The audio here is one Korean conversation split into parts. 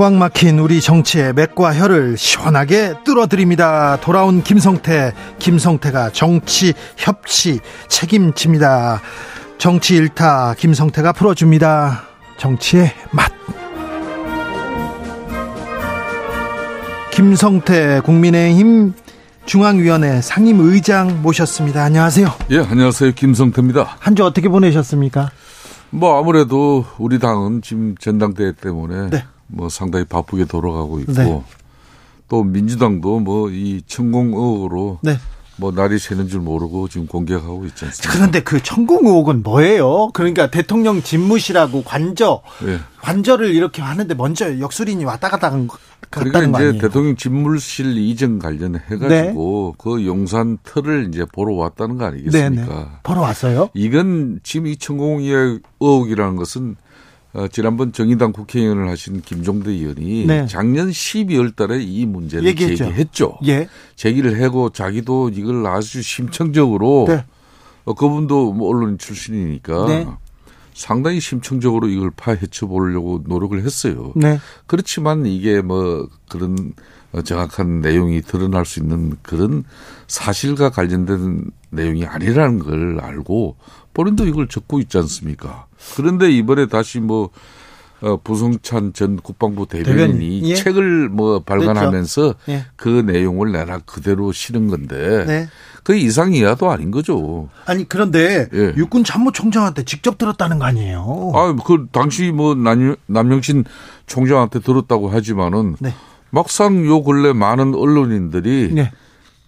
꽉 막힌 우리 정치의 맥과 혀를 시원하게 뚫어드립니다. 돌아온 김성태, 김성태가 정치 협치 책임집니다. 정치 일타 김성태가 풀어줍니다. 정치의 맛. 김성태 국민의힘 중앙위원회 상임의장 모셨습니다. 안녕하세요. 예, 안녕하세요. 김성태입니다. 한 주 어떻게 보내셨습니까? 뭐 아무래도 우리 당은 지금 전당대회 때문에 네. 뭐 상당히 바쁘게 돌아가고 있고 네. 또 민주당도 뭐 이 천공 의혹으로 네. 뭐 날이 새는 줄 모르고 지금 공격하고 있지 않습니까? 그런데 그 천공 의혹은 뭐예요? 그러니까 대통령 집무실하고 관저 네. 관저를 이렇게 하는데 먼저 역술인이 왔다 갔다 한 그러니까 이제 대통령 집무실 이전 관련해 가지고 네. 그 용산 터를 이제 보러 왔다는 거 아니겠습니까? 네네. 네. 보러 왔어요? 이건 지금 이 천공 의혹이라는 것은 어, 지난번 정의당 국회의원을 하신 김종대 의원이 네. 작년 12월 달에 이 문제를 얘기했죠. 제기했죠. 예. 제기를 하고 자기도 이걸 아주 심층적으로 네. 어, 그분도 뭐 언론 출신이니까 네. 상당히 심층적으로 이걸 파헤쳐 보려고 노력을 했어요. 네. 그렇지만 이게 뭐 그런 정확한 내용이 드러날 수 있는 그런 사실과 관련된 내용이 아니라는 걸 알고 본인도 이걸 적고 있지 않습니까? 그런데 이번에 다시 뭐 어, 부성찬 전 국방부 대변인이 예. 책을 뭐 발간하면서 예. 그 내용을 내가 그대로 실은 건데 네. 그 이상 이하도 아닌 거죠. 아니 그런데 예. 육군 참모총장한테 직접 들었다는 거 아니에요? 아, 그 당시 뭐 남, 남영신 총장한테 들었다고 하지만은 네. 막상 요 근래 많은 언론인들이 네.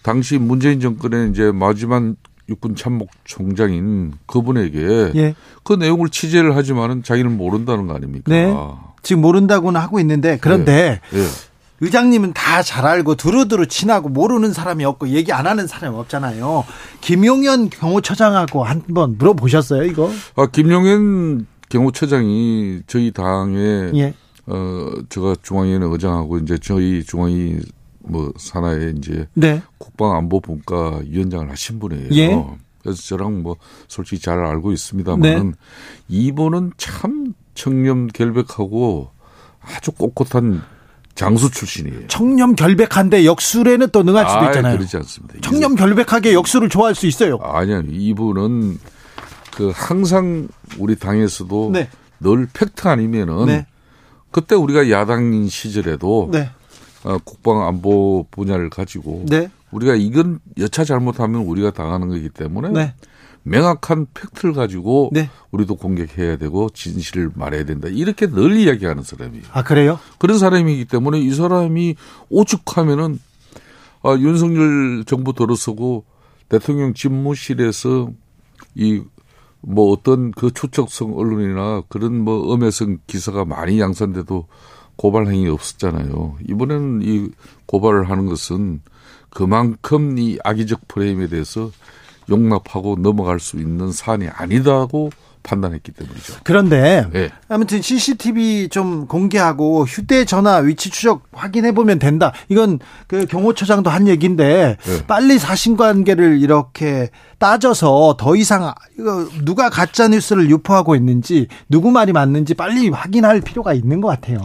당시 문재인 정권의 이제 마지막 육군 참모 총장인 그분에게 예. 그 내용을 취재를 하지만은 자기는 모른다는 거 아닙니까? 네. 지금 모른다고는 하고 있는데 그런데 예. 예. 의장님은 다 잘 알고 두루두루 친하고 모르는 사람이 없고 얘기 안 하는 사람이 없잖아요. 김용현 경호처장하고 한번 물어보셨어요, 이거? 아, 김용현 경호처장이 저희 당에 예. 어 제가 중앙위원회 의장하고 이제 저희 중앙위 뭐 산하에 이제 네. 국방안보분과 위원장을 하신 분이에요. 예. 그래서 저랑 뭐 솔직히 잘 알고 있습니다만은 네. 이분은 참 청렴 결백하고 아주 꼿꼿한 장수 출신이에요. 청렴 결백한데 역술에는 또 능할 수도 있잖아요. 그렇지 않습니다. 청렴 결백하게 역술을 좋아할 수 있어요. 아니요. 이분은 그 항상 우리 당에서도 네. 늘 팩트 아니면은 네. 그때 우리가 야당인 시절에도 네. 어, 국방 안보 분야를 가지고 네. 우리가 이건 여차 잘못하면 우리가 당하는 거기 때문에 네. 명확한 팩트를 가지고 네. 우리도 공격해야 되고 진실을 말해야 된다. 이렇게 늘 이야기하는 사람이에요. 아 그래요? 그런 사람이기 때문에 이 사람이 오죽하면은 아, 윤석열 정부 들어서고 대통령 집무실에서 이 뭐 어떤 그 초척성 언론이나 그런 뭐 엄해성 기사가 많이 양산돼도 고발 행위 없었잖아요. 이번에는 이 고발을 하는 것은 그만큼 이 악의적 프레임에 대해서 용납하고 넘어갈 수 있는 사안이 아니다고 판단했기 때문이죠. 그런데 네. 아무튼 CCTV 좀 공개하고 휴대전화 위치 추적 확인해 보면 된다. 이건 그 경호처장도 한 얘기인데 네. 빨리 사실관계를 이렇게 따져서 더 이상 이거 누가 가짜 뉴스를 유포하고 있는지 누구 말이 맞는지 빨리 확인할 필요가 있는 것 같아요.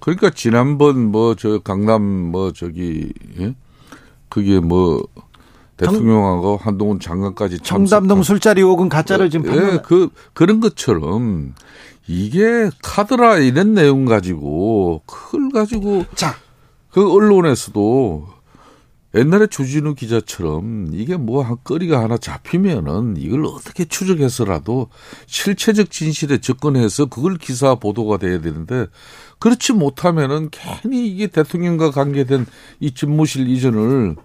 그러니까 지난번 뭐 저 강남 뭐 저기 예? 그게 뭐 대통령하고 한동훈 장관까지 청담동 술자리 혹은 가짜를 지금 예, 그 그런 것처럼 이게 카드라 이런 내용 가지고 그걸 가지고 자. 그 언론에서도 옛날에 주진우 기자처럼 이게 뭐 한 거리가 하나 잡히면은 이걸 어떻게 추적해서라도 실체적 진실에 접근해서 그걸 기사 보도가 돼야 되는데 그렇지 못하면은 괜히 이게 대통령과 관계된 이 집무실 이전을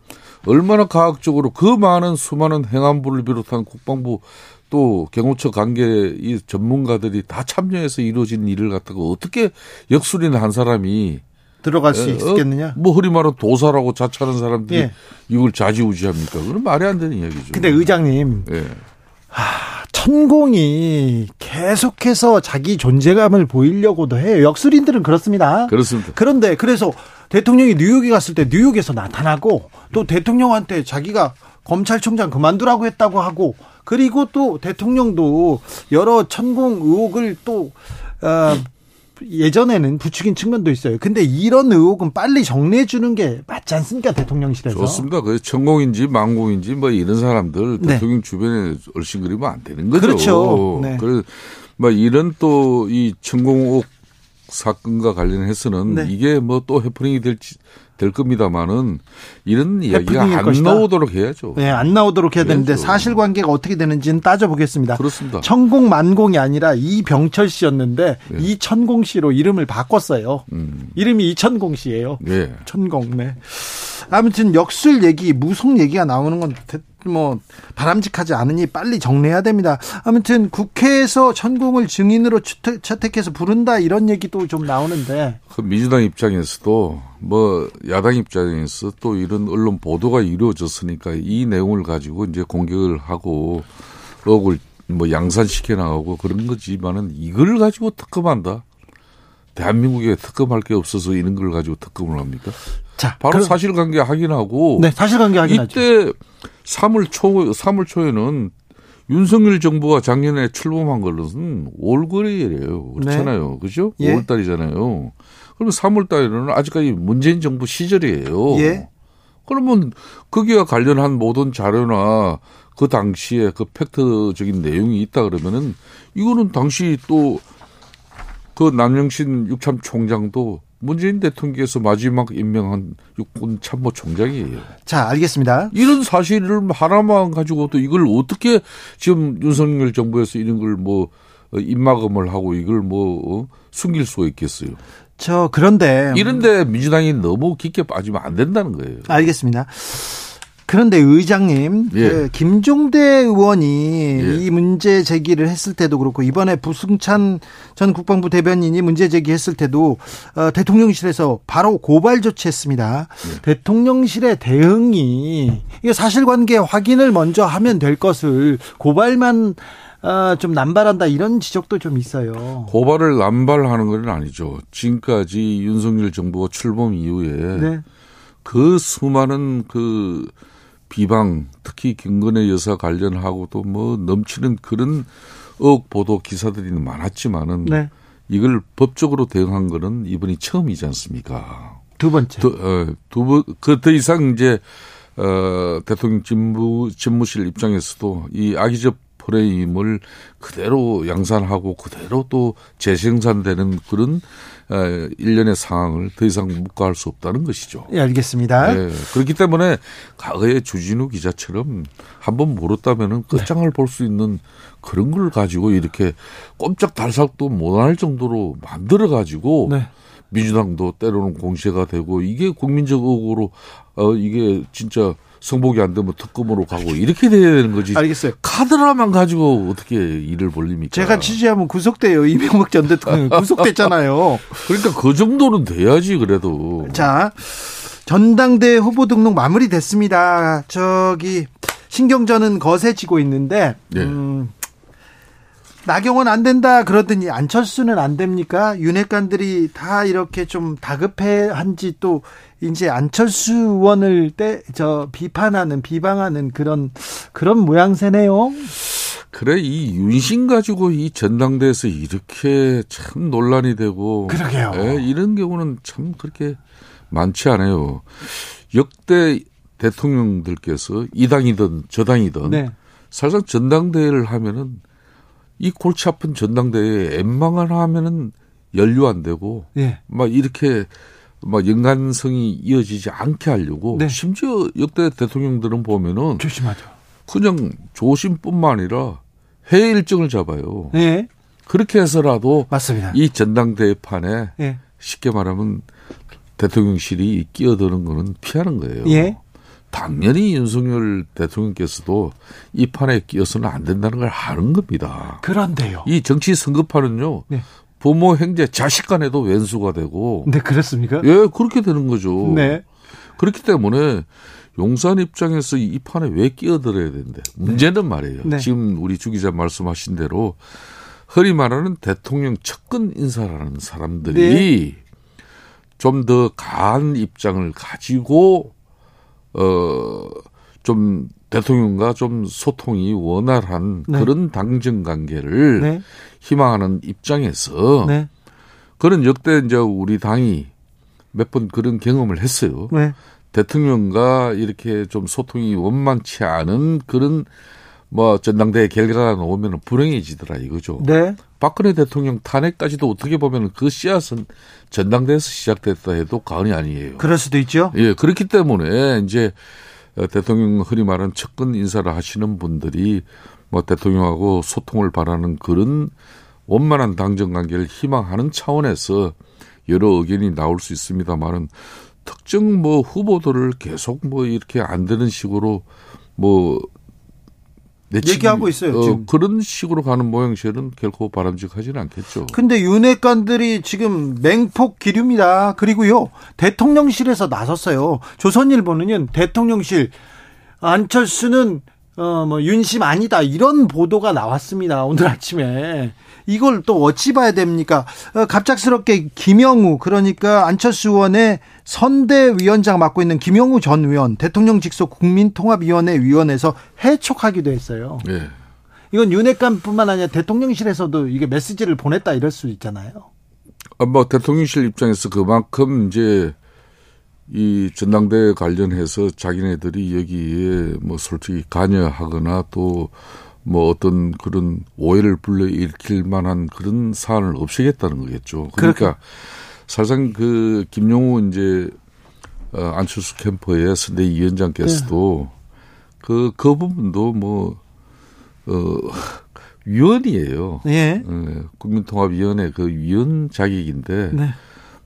얼마나 과학적으로 그 많은 수많은 행안부를 비롯한 국방부 또 경호처 관계 이 전문가들이 다 참여해서 이루어진 일을 갖다가 어떻게 역술인 한 사람이 들어갈 수 에, 어? 있겠느냐? 뭐 허리 말은 도사라고 자처하는 사람들이 예. 이걸 좌지우지합니까? 그건 말이 안 되는 이야기죠. 근데 의장님, 예. 하, 천공이 계속해서 자기 존재감을 보이려고도 해요. 역술인들은 그렇습니다. 그렇습니다. 그런데 그래서 대통령이 뉴욕에 갔을 때 뉴욕에서 나타나고 또 대통령한테 자기가 검찰총장 그만두라고 했다고 하고 그리고 또 대통령도 여러 천공 의혹을 또 어, 예전에는 부추긴 측면도 있어요. 근데 이런 의혹은 빨리 정리해 주는 게 맞지 않습니까 대통령실에서? 좋습니다. 그 천공인지 망공인지 뭐 이런 사람들 네. 대통령 주변에 얼씬거리면 안 되는 거죠. 그렇죠. 네. 그뭐 이런 또 이 천공 의혹 사건과 관련해서는 네. 이게 뭐 또 해프닝이 될지 될 겁니다만은 이런 이야기가 안 것이다. 나오도록 해야죠. 네, 안 나오도록 해야 해야죠. 되는데 사실관계가 어떻게 되는지는 따져보겠습니다. 그렇습니다. 천공 만공이 아니라 이병철 씨였는데 네. 이천공 씨로 이름을 바꿨어요. 음. 이름이 이천공 씨예요. 네. 천공. 네. 아무튼 역술 얘기, 무속 얘기가 나오는 건 뭐 바람직하지 않으니 빨리 정리해야 됩니다. 아무튼 국회에서 천공을 증인으로 채택해서 부른다 이런 얘기도 좀 나오는데 그 민주당 입장에서도 뭐 야당 입장에서 또 이런 언론 보도가 이루어졌으니까 이 내용을 가지고 이제 공격을 하고 억을 뭐 양산시켜 나가고 그런 거지만은 이걸 가지고 특검한다. 대한민국에 특검할 게 없어서 이런 걸 가지고 특검을 합니까? 자, 바로 그럼, 사실관계 확인하고 네, 사실관계 확인하죠. 이때 3월 초 3월 초에는 윤석열 정부가 작년에 출범한 것은 5월거래예요. 그렇잖아요. 네. 그죠? 예. 5월 달이잖아요. 그러면 3월 달에는 아직까지 문재인 정부 시절이에요. 예. 그러면 거기와 관련한 모든 자료나 그 당시에 그 팩트적인 내용이 있다 그러면은 이거는 당시 또 그 남영신 육참 총장도 문재인 대통령께서 마지막 임명한 육군 참모 총장이에요. 자, 알겠습니다. 이런 사실을 하나만 가지고도 이걸 어떻게 지금 윤석열 정부에서 이런 걸 뭐 입막음을 하고 이걸 뭐 어, 숨길 수가 있겠어요. 저 그런데 이런데 민주당이 너무 깊게 빠지면 안 된다는 거예요. 알겠습니다. 그런데 의장님, 예. 그 김종대 의원이 예. 이 문제 제기를 했을 때도 그렇고 이번에 부승찬 전 국방부 대변인이 문제 제기했을 때도 어, 대통령실에서 바로 고발 조치했습니다. 예. 대통령실의 대응이 이게 사실관계 확인을 먼저 하면 될 것을 고발만 어, 좀 남발한다 이런 지적도 좀 있어요. 고발을 남발하는 건 아니죠. 지금까지 윤석열 정부가 출범 이후에 네. 그 수많은 그 비방 특히 김건희 여사 관련하고도 뭐 넘치는 그런 억 보도 기사들이 많았지만은 네. 이걸 법적으로 대응한 거는 이번이 처음이지 않습니까? 두 번째. 두, 어, 두 번, 그 더 이상 이제, 어, 대통령 집무, 집무실 입장에서도 이 악의적 프레임을 그대로 양산하고 그대로 또 재생산되는 그런 어, 일련의 상황을 더 이상 묵과할 수 없다는 것이죠. 예, 알겠습니다. 네, 그렇기 때문에 과거에 주진우 기자처럼 한번 물었다면은 끝장을 네. 볼수 있는 그런 걸 가지고 이렇게 꼼짝 달싹도 못할 정도로 만들어 가지고 네. 민주당도 때로는 공세가 되고 이게 국민적 의혹으로 어 이게 진짜 성복이 안 되면 특검으로 가고 이렇게 돼야 되는 거지. 알겠어요. 카드라만 가지고 어떻게 일을 벌립니까? 제가 취재하면 구속돼요. 이명박 전 대통령 구속됐잖아요. 그러니까 그 정도는 돼야지 그래도. 자, 전당대 후보 등록 마무리됐습니다. 저기 신경전은 거세지고 있는데 네. 음, 나경원 안 된다 그러더니 안철수는 안 됩니까? 윤핵관들이 다 이렇게 좀 다급해한지 또 이제 안철수 의원을 때 저 비판하는 비방하는 그런 그런 모양새네요. 그래 이 윤신 가지고 이 전당대에서 이렇게 참 논란이 되고 그러게요. 예, 이런 경우는 참 그렇게 많지 않아요. 역대 대통령들께서 이 당이든 저 당이든 네. 사실상 전당대회를 하면은 이 골치 아픈 전당대회에 엠망을 하면은 연류 안 되고 네. 막 이렇게 막 연관성이 이어지지 않게 하려고 네. 심지어 역대 대통령들은 보면은 조심하죠. 그냥 조심뿐만 아니라 해외 일정을 잡아요. 네. 그렇게 해서라도 맞습니다. 이 전당대회 판에 네. 쉽게 말하면 대통령실이 끼어드는 거는 피하는 거예요. 예. 당연히 윤석열 대통령께서도 이 판에 끼어서는 안 된다는 걸 아는 겁니다. 그런데요. 이 정치 선거판은요. 네. 부모, 형제, 자식 간에도 왼수가 되고. 네, 그렇습니까? 예, 그렇게 되는 거죠. 네. 그렇기 때문에 용산 입장에서 이 판에 왜 끼어들어야 되는데 문제는 네. 말이에요. 네. 지금 우리 주 기자 말씀하신 대로 흔히 말하는 대통령 측근 인사라는 사람들이 네. 좀더 강한 입장을 가지고 어 좀 대통령과 좀 소통이 원활한 네. 그런 당정 관계를 네. 희망하는 입장에서 네. 그런 역대 이제 우리 당이 몇 번 그런 경험을 했어요. 네. 대통령과 이렇게 좀 소통이 원만치 않은 그런 뭐 전당대회 결과가 나오면 불행해지더라 이거죠. 네. 박근혜 대통령 탄핵까지도 어떻게 보면 그 씨앗은 전당대회에서 시작됐다 해도 과언이 아니에요. 그럴 수도 있죠. 예, 그렇기 때문에 이제 대통령 흔히 말하는 측근 인사를 하시는 분들이 뭐 대통령하고 소통을 바라는 그런 원만한 당정 관계를 희망하는 차원에서 여러 의견이 나올 수 있습니다만은 특정 뭐 후보들을 계속 뭐 이렇게 안 되는 식으로 뭐 얘기하고 있어요. 어, 그런 식으로 가는 모양새는 결코 바람직하지는 않겠죠. 근데 윤핵관들이 지금 맹폭 기류입니다. 그리고요 대통령실에서 나섰어요. 조선일보는요 대통령실 안철수는 어 뭐 윤심 아니다 이런 보도가 나왔습니다. 오늘 아침에 이걸 또 어찌 봐야 됩니까? 어, 갑작스럽게 김영우 그러니까 안철수 의원의 선대위원장 맡고 있는 김영우 전 의원 대통령 직속 국민통합위원회 위원회에서 해촉하기도 했어요. 네. 이건 윤핵관뿐만 아니라 대통령실에서도 이게 메시지를 보냈다 이럴 수 있잖아요. 아, 뭐 대통령실 입장에서 그만큼 이제 이 전당대회 관련해서 자기네들이 여기에 뭐 솔직히 관여하거나 또 뭐 어떤 그런 오해를 불러일으킬 만한 그런 사안을 없애겠다는 거겠죠. 그러니까 그렇게. 사실상 그 김용우 이제 어, 안철수 캠퍼의 선대위 원장께서도 네. 그, 그 부분도 뭐, 어, 위원이에요. 예. 네, 국민통합위원회 그 위원 자격인데. 네.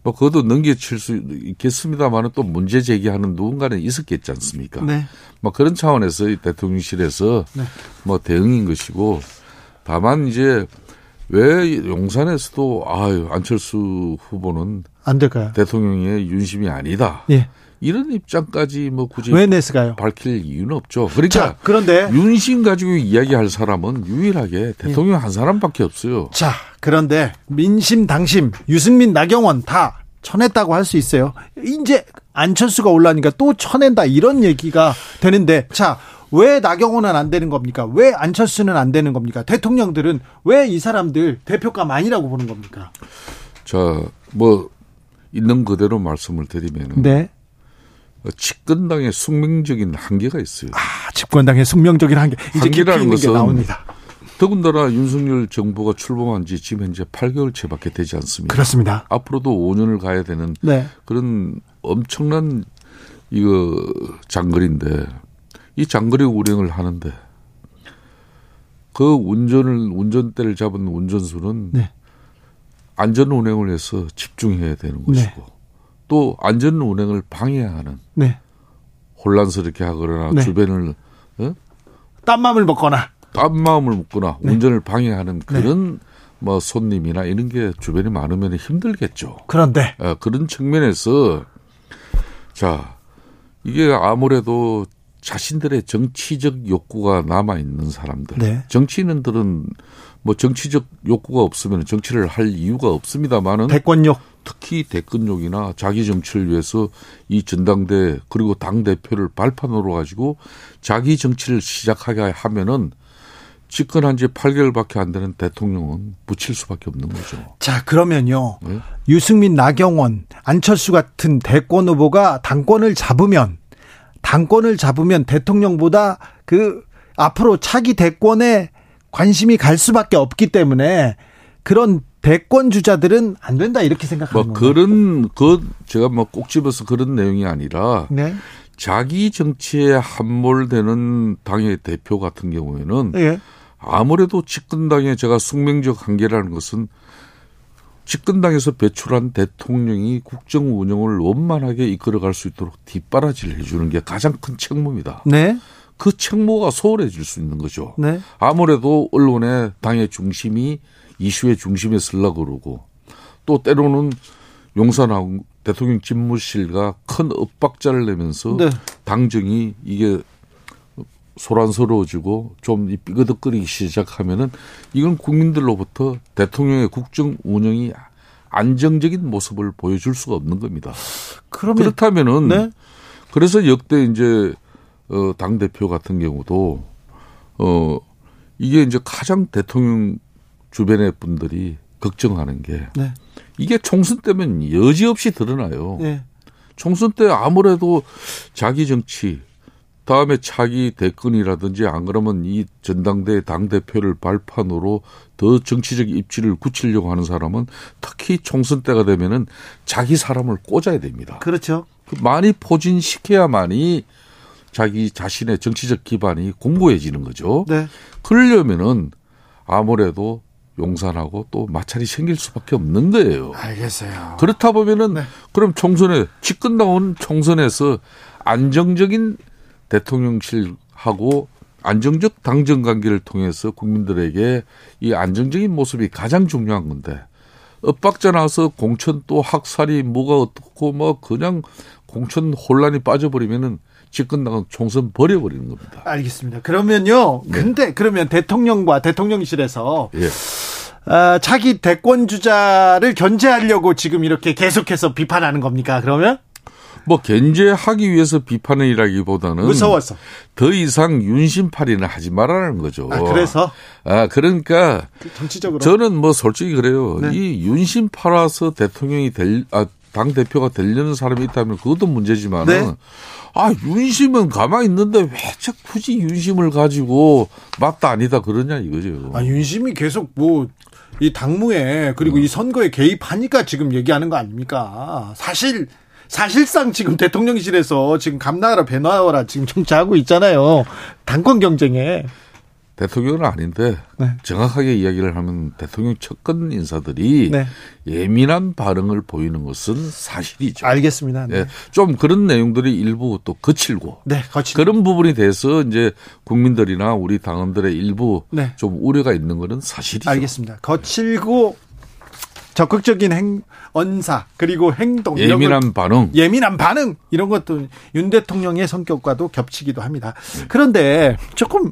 뭐, 그것도 넘겨칠 수 있겠습니다만은 또 문제 제기하는 누군가는 있었겠지 않습니까? 네. 뭐 그런 차원에서 대통령실에서 네. 뭐 대응인 것이고 다만 이제 왜 용산에서도 아유 안철수 후보는 안 될까요? 대통령의 윤심이 아니다. 예. 이런 입장까지 뭐 굳이 왜 냈을까요? 밝힐 이유는 없죠. 그러니까 자, 그런데 윤심 가지고 이야기할 사람은 유일하게 대통령 예. 한 사람밖에 없어요. 자, 그런데 민심 당심 유승민 나경원 다 쳐냈다고 할 수 있어요. 이제 안철수가 올라니까 또 쳐낸다 이런 얘기가 되는데 자, 왜 나경원은 안 되는 겁니까? 왜 안철수는 안 되는 겁니까? 대통령들은 왜 이 사람들 대표감 아니라고 보는 겁니까? 자, 뭐 있는 그대로 말씀을 드리면은 네. 집권당의 숙명적인 한계가 있어요. 아, 집권당의 숙명적인 한계. 이제 한계라는 것은 나옵니다. 더군다나 윤석열 정부가 출범한 지 지금 현재 8개월째밖에 되지 않습니다. 그렇습니다. 앞으로도 5년을 가야 되는 네. 그런 엄청난 이거 장거리인데 이 장거리 운행을 하는데 그 운전을 운전대를 잡은 운전수는 네. 안전 운행을 해서 집중해야 되는 네. 것이고 네. 또 안전 운행을 방해하는 네. 혼란스럽게 하거나 네. 주변을 어? 딴 마음을 먹거나 딴 마음을 먹거나 네. 운전을 방해하는 그런 뭐 손님이나 이런 게 주변에 많으면 힘들겠죠. 그런데 어, 그런 측면에서 자 이게 아무래도 자신들의 정치적 욕구가 남아 있는 사람들. 네. 정치인들은 뭐 정치적 욕구가 없으면 정치를 할 이유가 없습니다만은 대권욕 특히 대권욕이나 자기 정치를 위해서 이 전당대 그리고 당 대표를 발판으로 가지고 자기 정치를 시작하게 하면은 집권한 지 8개월밖에 안 되는 대통령은 붙일 수밖에 없는 거죠. 자, 그러면요. 네? 유승민, 나경원, 안철수 같은 대권 후보가 당권을 잡으면 당권을 잡으면 대통령보다 그 앞으로 차기 대권에 관심이 갈 수밖에 없기 때문에 그런 대권 주자들은 안 된다 이렇게 생각하는 뭐 그런 그 제가 뭐 꼭 집어서 그런 내용이 아니라 네. 자기 정치에 함몰되는 당의 대표 같은 경우에는 네. 아무래도 집권당의 제가 숙명적 한계라는 것은 집권당에서 배출한 대통령이 국정 운영을 원만하게 이끌어갈 수 있도록 뒷바라지를 해주는 게 가장 큰 책무입니다. 네. 그 책무가 소홀해질 수 있는 거죠. 네. 아무래도 언론의 당의 중심이 이슈의 중심에 쓰려고 그러고 또 때로는 용산하고 대통령 집무실과 큰 엇박자를 내면서 네. 당정이 이게 소란스러워지고 좀 삐그덕거리기 시작하면은 이건 국민들로부터 대통령의 국정 운영이 안정적인 모습을 보여줄 수가 없는 겁니다. 그러면, 그렇다면은 네? 그래서 역대 이제 어 당 대표 같은 경우도 어 이게 이제 가장 대통령 주변의 분들이 걱정하는 게 네. 이게 총선 때면 여지없이 드러나요. 네. 총선 때 아무래도 자기 정치 다음에 차기 대권이라든지 안 그러면 이 전당대 당 대표를 발판으로 더 정치적 입지를 굳히려고 하는 사람은 특히 총선 때가 되면은 자기 사람을 꽂아야 됩니다. 그렇죠. 그 많이 포진시켜야만이 자기 자신의 정치적 기반이 공고해지는 거죠. 네. 그러려면은 아무래도 용산하고 또 마찰이 생길 수밖에 없는 거예요. 알겠어요. 그렇다 보면은 네. 그럼 총선에 집 끝나온 총선에서 안정적인 대통령실하고 안정적 당정 관계를 통해서 국민들에게 이 안정적인 모습이 가장 중요한 건데 엇박자 나서 공천 또 학살이 뭐가 어떻고 뭐 그냥 공천 혼란이 빠져버리면은 집권당은 총선 버려버리는 겁니다. 알겠습니다. 그러면요. 네. 근데 그러면 대통령과 대통령실에서 예. 어, 자기 대권 주자를 견제하려고 지금 이렇게 계속해서 비판하는 겁니까? 그러면? 뭐 견제하기 위해서 비판이라기보다는 무서워서 더 이상 윤심팔이는 하지 말라는 거죠. 아, 그래서 아 그러니까 정치적으로 저는 뭐 솔직히 그래요. 네. 이 윤심 팔아서 대통령이 될 아, 당 대표가 되려는 사람이 있다면 그것도 문제지만은 네. 아 윤심은 가만히 있는데 왜 굳이 윤심을 가지고 맞다 아니다 그러냐 이거죠. 아 윤심이 계속 뭐 이 당무에 그리고 어. 이 선거에 개입하니까 지금 얘기하는 거 아닙니까? 사실 사실상 지금 대통령실에서 지금 감나라 배나와라 지금 정치하고 있잖아요. 당권 경쟁에. 대통령은 아닌데 네. 정확하게 이야기를 하면 대통령 측근 인사들이 네. 예민한 반응을 보이는 것은 사실이죠. 알겠습니다. 네. 네. 좀 그런 내용들이 일부 또 거칠고 네, 거칠. 그런 부분이 돼서 이제 국민들이나 우리 당원들의 일부 네. 좀 우려가 있는 것은 사실이죠. 알겠습니다. 거칠고 적극적인 행 언사 그리고 행동 예민한 반응 예민한 반응 이런 것도 윤 대통령의 성격과도 겹치기도 합니다. 그런데 조금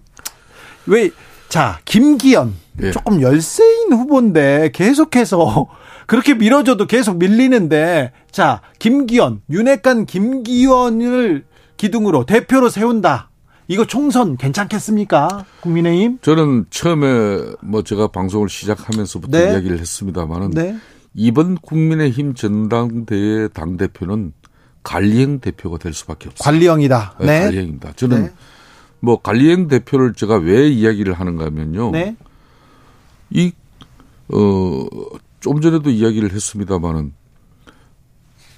왜 자 김기현 네. 조금 열세인 후보인데 계속해서 그렇게 밀어줘도 계속 밀리는데 자 김기현 윤핵관 김기현을 기둥으로 대표로 세운다. 이거 총선 괜찮겠습니까? 국민의힘? 저는 처음에 뭐 제가 방송을 시작하면서부터 네. 이야기를 했습니다만은 네. 이번 국민의힘 전당대회 당 대표는 관리형 대표가 될 수밖에 없어요. 관리형이다. 네. 네. 관리형입니다. 저는 네. 뭐 관리형 대표를 제가 왜 이야기를 하는가 하면요. 네. 이, 어, 좀 전에도 이야기를 했습니다마는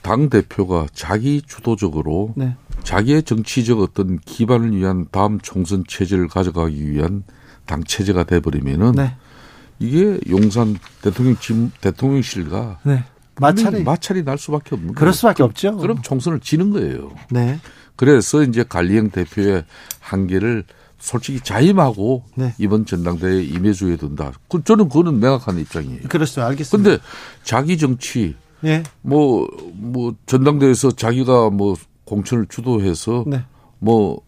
당 대표가 자기 주도적으로 네. 자기의 정치적 어떤 기반을 위한 다음 총선 체제를 가져가기 위한 당 체제가 돼버리면은 네. 이게 용산 대통령 집 대통령실과 네. 마찰이 마찰이 날 수밖에 없는 그럴 수밖에 없죠. 그럼 총선을 지는 거예요. 네. 그래서 이제 관리형 대표의 한계를 솔직히 자임하고 네. 이번 전당대회에 임해줘야 된다. 그 저는 그거는 명확한 입장이에요. 그렇죠. 알겠습니다. 근데 자기 정치 네. 뭐, 뭐, 전당대회에서 자기가 뭐 공천을 주도해서 네. 뭐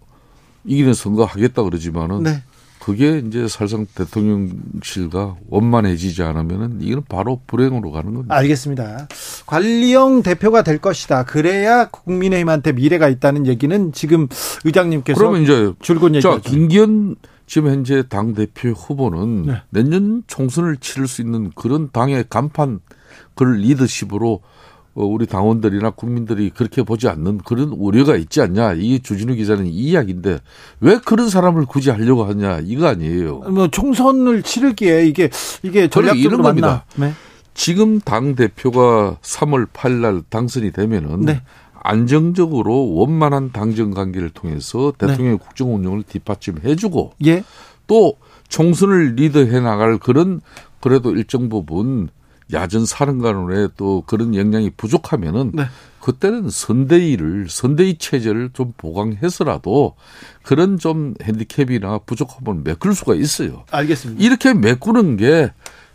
이기는 선거 하겠다 그러지만은 네. 그게 이제 사실상 대통령실과 원만해지지 않으면은 이거는 바로 불행으로 가는 겁니다. 알겠습니다. 관리형 대표가 될 것이다. 그래야 국민의힘한테 미래가 있다는 얘기는 지금 의장님께서 그러면 이제 줄곧 얘기죠. 자, 김기현 지금 현재 당 대표 후보는 네. 내년 총선을 치를 수 있는 그런 당의 간판 그 리더십으로 어, 우리 당원들이나 국민들이 그렇게 보지 않는 그런 우려가 있지 않냐. 이게 주진우 기자는 이 이야기인데 왜 그런 사람을 굳이 하려고 하냐. 이거 아니에요. 뭐 총선을 치르기에 이게 이게 전략적으로 겁니다. 네. 지금 당 대표가 3월 8일 날 당선이 되면은 네. 안정적으로 원만한 당정 관계를 통해서 대통령의 네. 국정 운영을 뒷받침해 주고 예. 또 총선을 리드해 나갈 그런 그래도 일정 부분 야전 사령관원에 또 그런 역량이 부족하면은 네. 그때는 선대위를 선대위 체제를 좀 보강해서라도 그런 좀 핸디캡이나 부족함을 메꿀 수가 있어요. 알겠습니다. 이렇게 메꾸는 게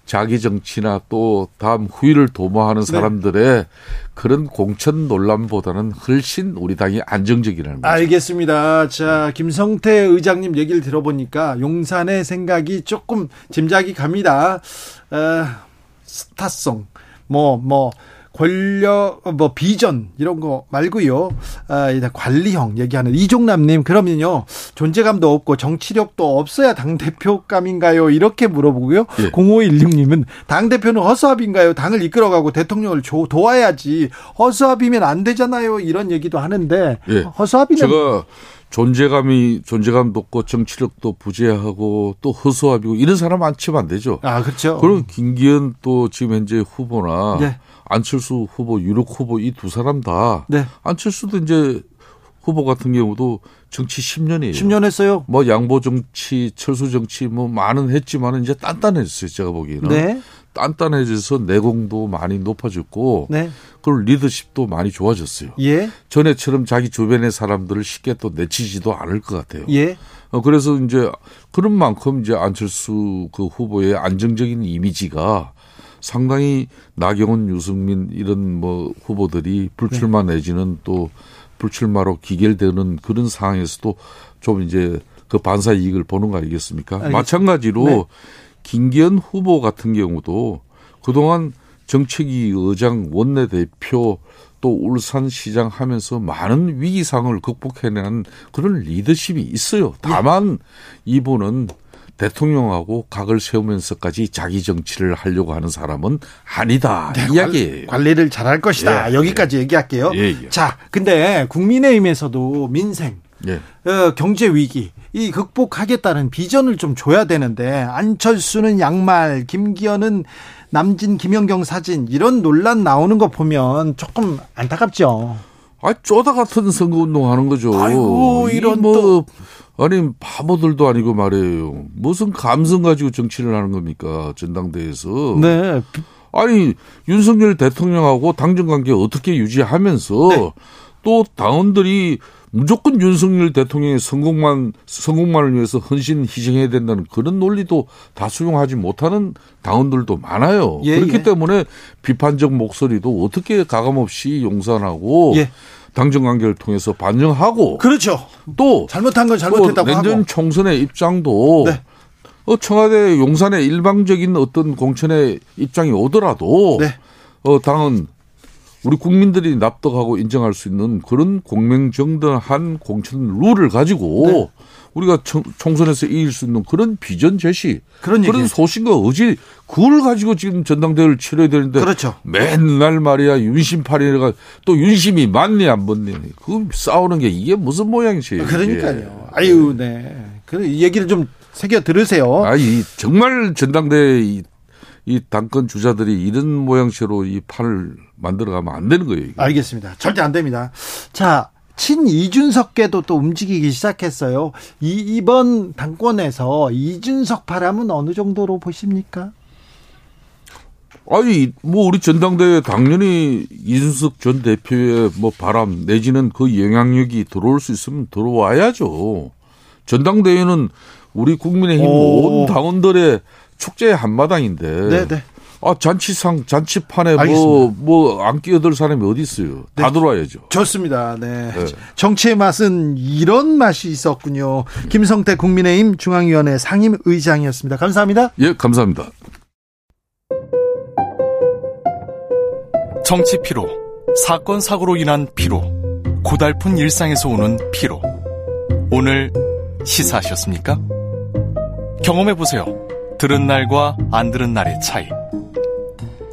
자기 정치나 또 다음 후위를 도모하는 네. 사람들의 네. 그런 공천 논란보다는 훨씬 우리 당이 안정적이라는 거죠. 알겠습니다. 자, 김성태 의장님 얘기를 들어보니까 용산의 생각이 조금 짐작이 갑니다. 어, 스타성, 뭐, 뭐, 권력 뭐 비전 이런 거 말고요. 아, 관리형 얘기하는 이종남님 그러면요 존재감도 없고 정치력도 없어야 당 대표감인가요? 이렇게 물어보고요. 예. 0516님은 당 대표는 허수아비인가요? 당을 이끌어가고 대통령을 조, 도와야지 허수아비면 안 되잖아요. 이런 얘기도 하는데 예. 허수아비는 제가 존재감이 존재감도 없고 정치력도 부재하고 또 허수아비고 이런 사람 많지면 안 되죠. 아 그렇죠. 그럼 김기현 또 지금 현재 후보나 네. 안철수 후보, 유력 후보 이 두 사람 다 네. 안철수도 이제 후보 같은 경우도 정치 10년이에요. 10년 했어요. 뭐 양보 정치, 철수 정치 뭐 많은 했지만은 이제 단단해졌어요. 제가 보기에는. 네. 단단해져서 내공도 많이 높아졌고 네. 그리고 리더십도 많이 좋아졌어요. 예. 전에처럼 자기 주변의 사람들을 쉽게 또 내치지도 않을 것 같아요. 예. 어, 그래서 이제 그런 만큼 이제 안철수 그 후보의 안정적인 이미지가 상당히 나경원, 유승민 이런 뭐 후보들이 불출마 네. 내지는 또 불출마로 기결되는 그런 상황에서도 좀 이제 그 반사 이익을 보는 거 아니겠습니까? 알겠습니다. 마찬가지로 네. 김기현 후보 같은 경우도 그동안 정책위 의장 원내대표 또 울산시장 하면서 많은 위기상을 극복해내는 그런 리더십이 있어요. 다만 이분은 대통령하고 각을 세우면서까지 자기 정치를 하려고 하는 사람은 아니다 네, 이야기예요. 관리를 잘할 것이다. 예, 여기까지 예. 얘기할게요. 예, 예, 자, 근데 국민의힘에서도 민생, 예. 어, 경제 위기 이 극복하겠다는 비전을 좀 줘야 되는데 안철수는 양말, 김기현은 남진, 김영경 사진 이런 논란 나오는 거 보면 조금 안타깝죠. 아, 쪼다 같은 선거운동 하는 거죠. 아이고, 이런 뭐 또. 아니 바보들도 아니고 말이에요. 무슨 감성 가지고 정치를 하는 겁니까 전당대회에서? 네. 아니 윤석열 대통령하고 당정 관계 어떻게 유지하면서 네. 또 당원들이 무조건 윤석열 대통령의 성공만 성공만을 위해서 헌신 희생해야 된다는 그런 논리도 다 수용하지 못하는 당원들도 많아요. 예, 그렇기 예. 때문에 비판적 목소리도 어떻게 가감 없이 용산하고 예. 당정 관계를 통해서 반영하고 그렇죠. 또 잘못한 건 잘못했다고 내년 하고. 총선의 입장도 네. 어, 청와대 용산의 일방적인 어떤 공천의 입장이 오더라도 네. 어, 당은 우리 국민들이 납득하고 인정할 수 있는 그런 공명정당한 공천 룰을 가지고 네. 우리가 총선에서 이길 수 있는 그런 비전 제시, 그런, 그런 소신과 의지, 그걸 가지고 지금 전당대회를 치러야 되는데 그렇죠. 맨날 말이야 윤심팔이가 또 윤심이 맞니 안 맞니 그 싸우는 게 이게 무슨 모양이세요? 그러니까요. 아유, 네. 그 얘기를 좀 새겨 들으세요. 아 이 정말 전당대회 이, 이 당권 주자들이 이런 모양새로 이 판을 만들어가면 안 되는 거예요. 이게. 알겠습니다. 절대 안 됩니다. 자, 친 이준석계도 또 움직이기 시작했어요. 이, 이번 당권에서 이준석 바람은 어느 정도로 보십니까? 아니, 뭐, 우리 전당대회 당연히 이준석 전 대표의 뭐 바람 내지는 그 영향력이 들어올 수 있으면 들어와야죠. 전당대회는 우리 국민의힘 온 당원들의 축제의 한마당인데. 네네. 네. 아, 잔치상, 잔치판에 뭐, 뭐, 안 끼어들 사람이 어디 있어요. 다 네. 들어와야죠. 좋습니다. 네. 네. 정치의 맛은 이런 맛이 있었군요. 김성태 국민의힘 중앙위원회 상임의장이었습니다. 감사합니다. 예, 감사합니다. 정치 피로, 사건, 사고로 인한 피로, 고달픈 일상에서 오는 피로. 오늘 시사하셨습니까? 경험해 보세요. 들은 날과 안 들은 날의 차이.